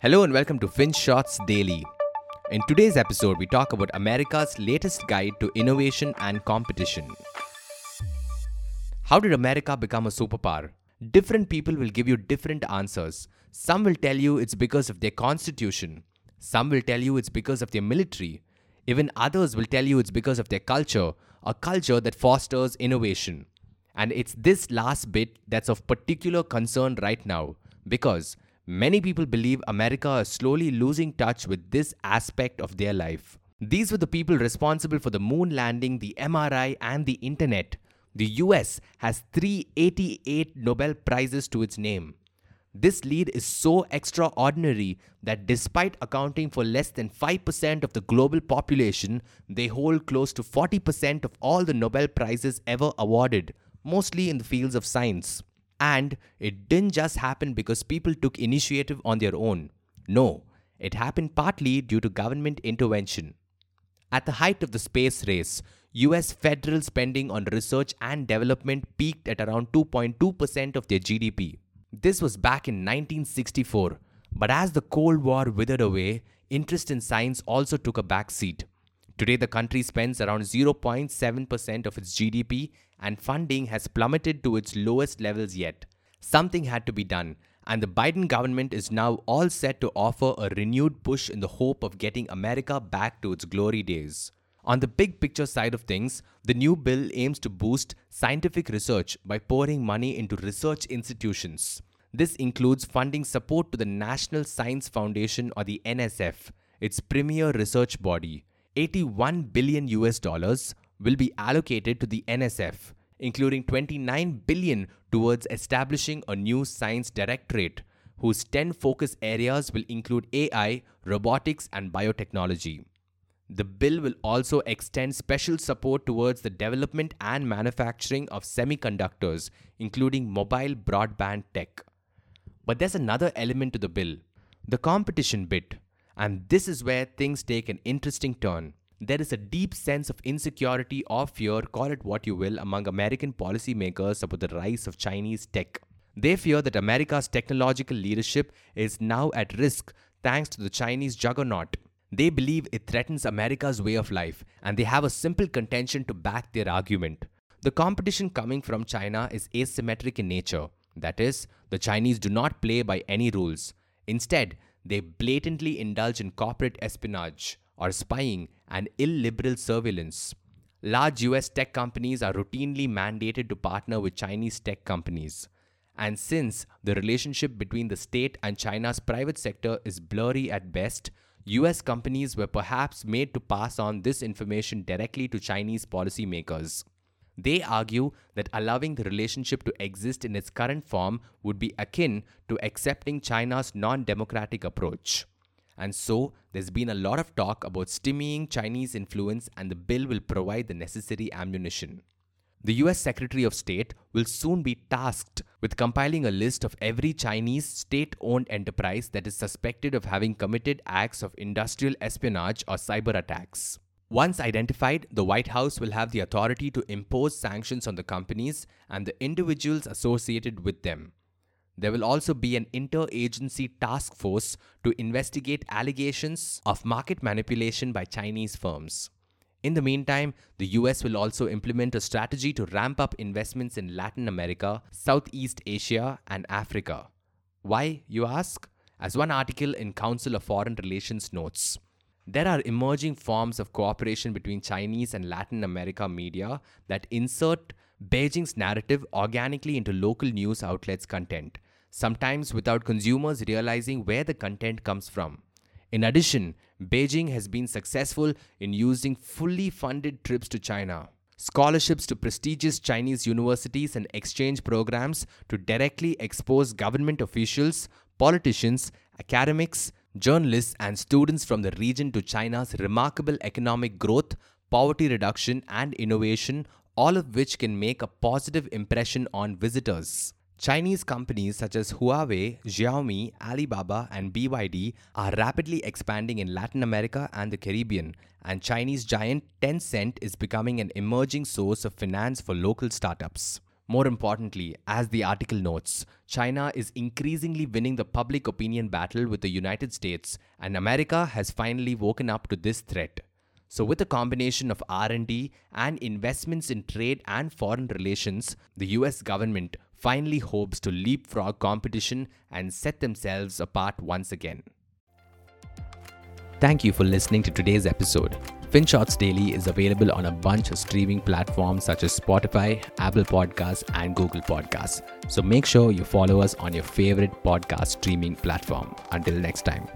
Hello and welcome to FinShots Daily. In today's episode, we talk about America's latest guide to innovation and competition. How did America become a superpower? Different people will give you different answers. Some will tell you it's because of their constitution. Some will tell you it's because of their military. Even others will tell you it's because of their culture, a culture that fosters innovation. And it's this last bit that's of particular concern right now because Many people believe America is slowly losing touch with this aspect of their life. These were the people responsible for the moon landing, the MRI, and the internet. The US has 388 Nobel Prizes to its name. This lead is so extraordinary that despite accounting for less than 5% of the global population, they hold close to 40% of all the Nobel Prizes ever awarded, mostly in the fields of science. And it didn't just happen because people took initiative on their own. No, it happened partly due to government intervention. At the height of the space race, US federal spending on research and development peaked at around 2.2% of their GDP. This was back in 1964, but as the Cold War withered away, interest in science also took a back seat. Today, the country spends around 0.7% of its GDP, and funding has plummeted to its lowest levels yet. Something had to be done, and the Biden government is now all set to offer a renewed push in the hope of getting America back to its glory days. On the big picture side of things, the new bill aims to boost scientific research by pouring money into research institutions. This includes funding support to the National Science Foundation or the NSF, its premier research body. 81 billion US dollars will be allocated to the NSF, including 29 billion towards establishing a new science directorate whose 10 focus areas will include AI, robotics and biotechnology. The bill will also extend special support towards the development and manufacturing of semiconductors, including mobile broadband tech. But there's another element to the bill the competition bit. And this is where things take an interesting turn. There is a deep sense of insecurity or fear, call it what you will, among American policymakers about the rise of Chinese tech. They fear that America's technological leadership is now at risk thanks to the Chinese juggernaut. They believe it threatens America's way of life, and they have a simple contention to back their argument. The competition coming from China is asymmetric in nature. That is, the Chinese do not play by any rules. Instead, they blatantly indulge in corporate espionage or spying and illiberal surveillance. Large US tech companies are routinely mandated to partner with Chinese tech companies. And since the relationship between the state and China's private sector is blurry at best, US companies were perhaps made to pass on this information directly to Chinese policymakers. They argue that allowing the relationship to exist in its current form would be akin to accepting China's non democratic approach. And so, there's been a lot of talk about stymieing Chinese influence, and the bill will provide the necessary ammunition. The US Secretary of State will soon be tasked with compiling a list of every Chinese state owned enterprise that is suspected of having committed acts of industrial espionage or cyber attacks. Once identified, the White House will have the authority to impose sanctions on the companies and the individuals associated with them. There will also be an interagency task force to investigate allegations of market manipulation by Chinese firms. In the meantime, the US will also implement a strategy to ramp up investments in Latin America, Southeast Asia, and Africa. Why, you ask? As one article in Council of Foreign Relations notes, there are emerging forms of cooperation between Chinese and Latin America media that insert Beijing's narrative organically into local news outlets' content, sometimes without consumers realizing where the content comes from. In addition, Beijing has been successful in using fully funded trips to China, scholarships to prestigious Chinese universities, and exchange programs to directly expose government officials, politicians, academics, journalists, and students from the region to China's remarkable economic growth, poverty reduction, and innovation, all of which can make a positive impression on visitors. Chinese companies such as Huawei, Xiaomi, Alibaba, and BYD are rapidly expanding in Latin America and the Caribbean, and Chinese giant Tencent is becoming an emerging source of finance for local startups. More importantly, as the article notes, China is increasingly winning the public opinion battle with the United States, and America has finally woken up to this threat. So with a combination of R&D and investments in trade and foreign relations, the US government finally hopes to leapfrog competition and set themselves apart once again. Thank you for listening to today's episode. FinShots Daily is available on a bunch of streaming platforms such as Spotify, Apple Podcasts, and Google Podcasts. So make sure you follow us on your favorite podcast streaming platform. Until next time.